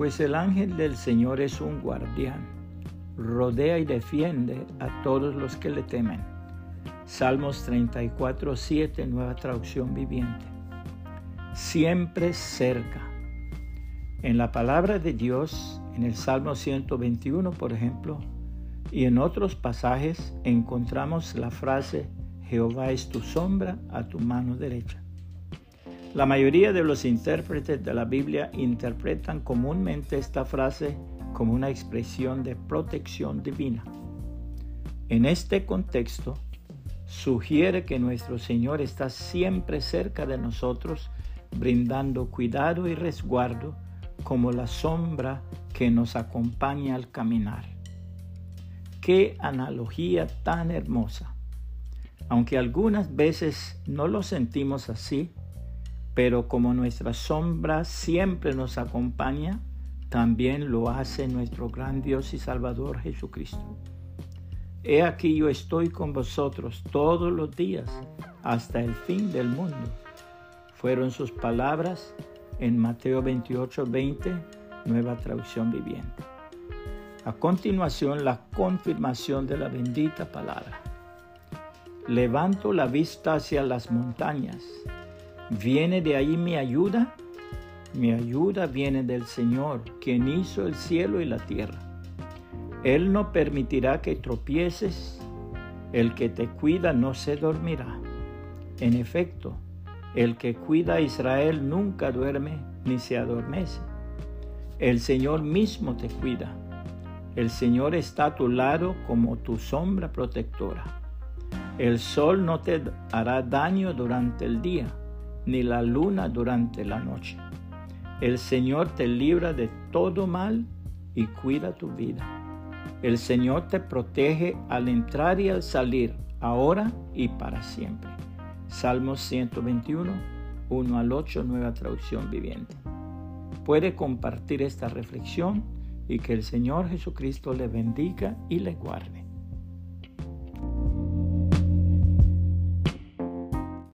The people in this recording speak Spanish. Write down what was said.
Pues el ángel del Señor es un guardián, rodea y defiende a todos los que le temen. Salmos 34, 7, nueva traducción viviente. Siempre cerca. En la palabra de Dios, en el Salmo 121, por ejemplo, y en otros pasajes encontramos la frase, Jehová es tu sombra a tu mano derecha. La mayoría de los intérpretes de la Biblia interpretan comúnmente esta frase como una expresión de protección divina. En este contexto, sugiere que nuestro Señor está siempre cerca de nosotros, brindando cuidado y resguardo como la sombra que nos acompaña al caminar. Qué analogía tan hermosa. Aunque algunas veces no lo sentimos así, pero como nuestra sombra siempre nos acompaña, también lo hace nuestro gran Dios y Salvador Jesucristo. He aquí yo estoy con vosotros todos los días hasta el fin del mundo. Fueron sus palabras en Mateo 28, 20, nueva traducción viviente. A continuación, la confirmación de la bendita palabra. Levanto la vista hacia las montañas ¿Viene de ahí mi ayuda? Mi ayuda viene del Señor, quien hizo el cielo y la tierra. Él no permitirá que tropieces, el que te cuida no se dormirá. En efecto, el que cuida a Israel nunca duerme ni se adormece. El Señor mismo te cuida. El Señor está a tu lado como tu sombra protectora. El sol no te hará daño durante el día ni la luna durante la noche. El Señor te libra de todo mal y cuida tu vida. El Señor te protege al entrar y al salir, ahora y para siempre. Salmos 121, 1 al 8, nueva traducción viviente. Puede compartir esta reflexión y que el Señor Jesucristo le bendiga y le guarde.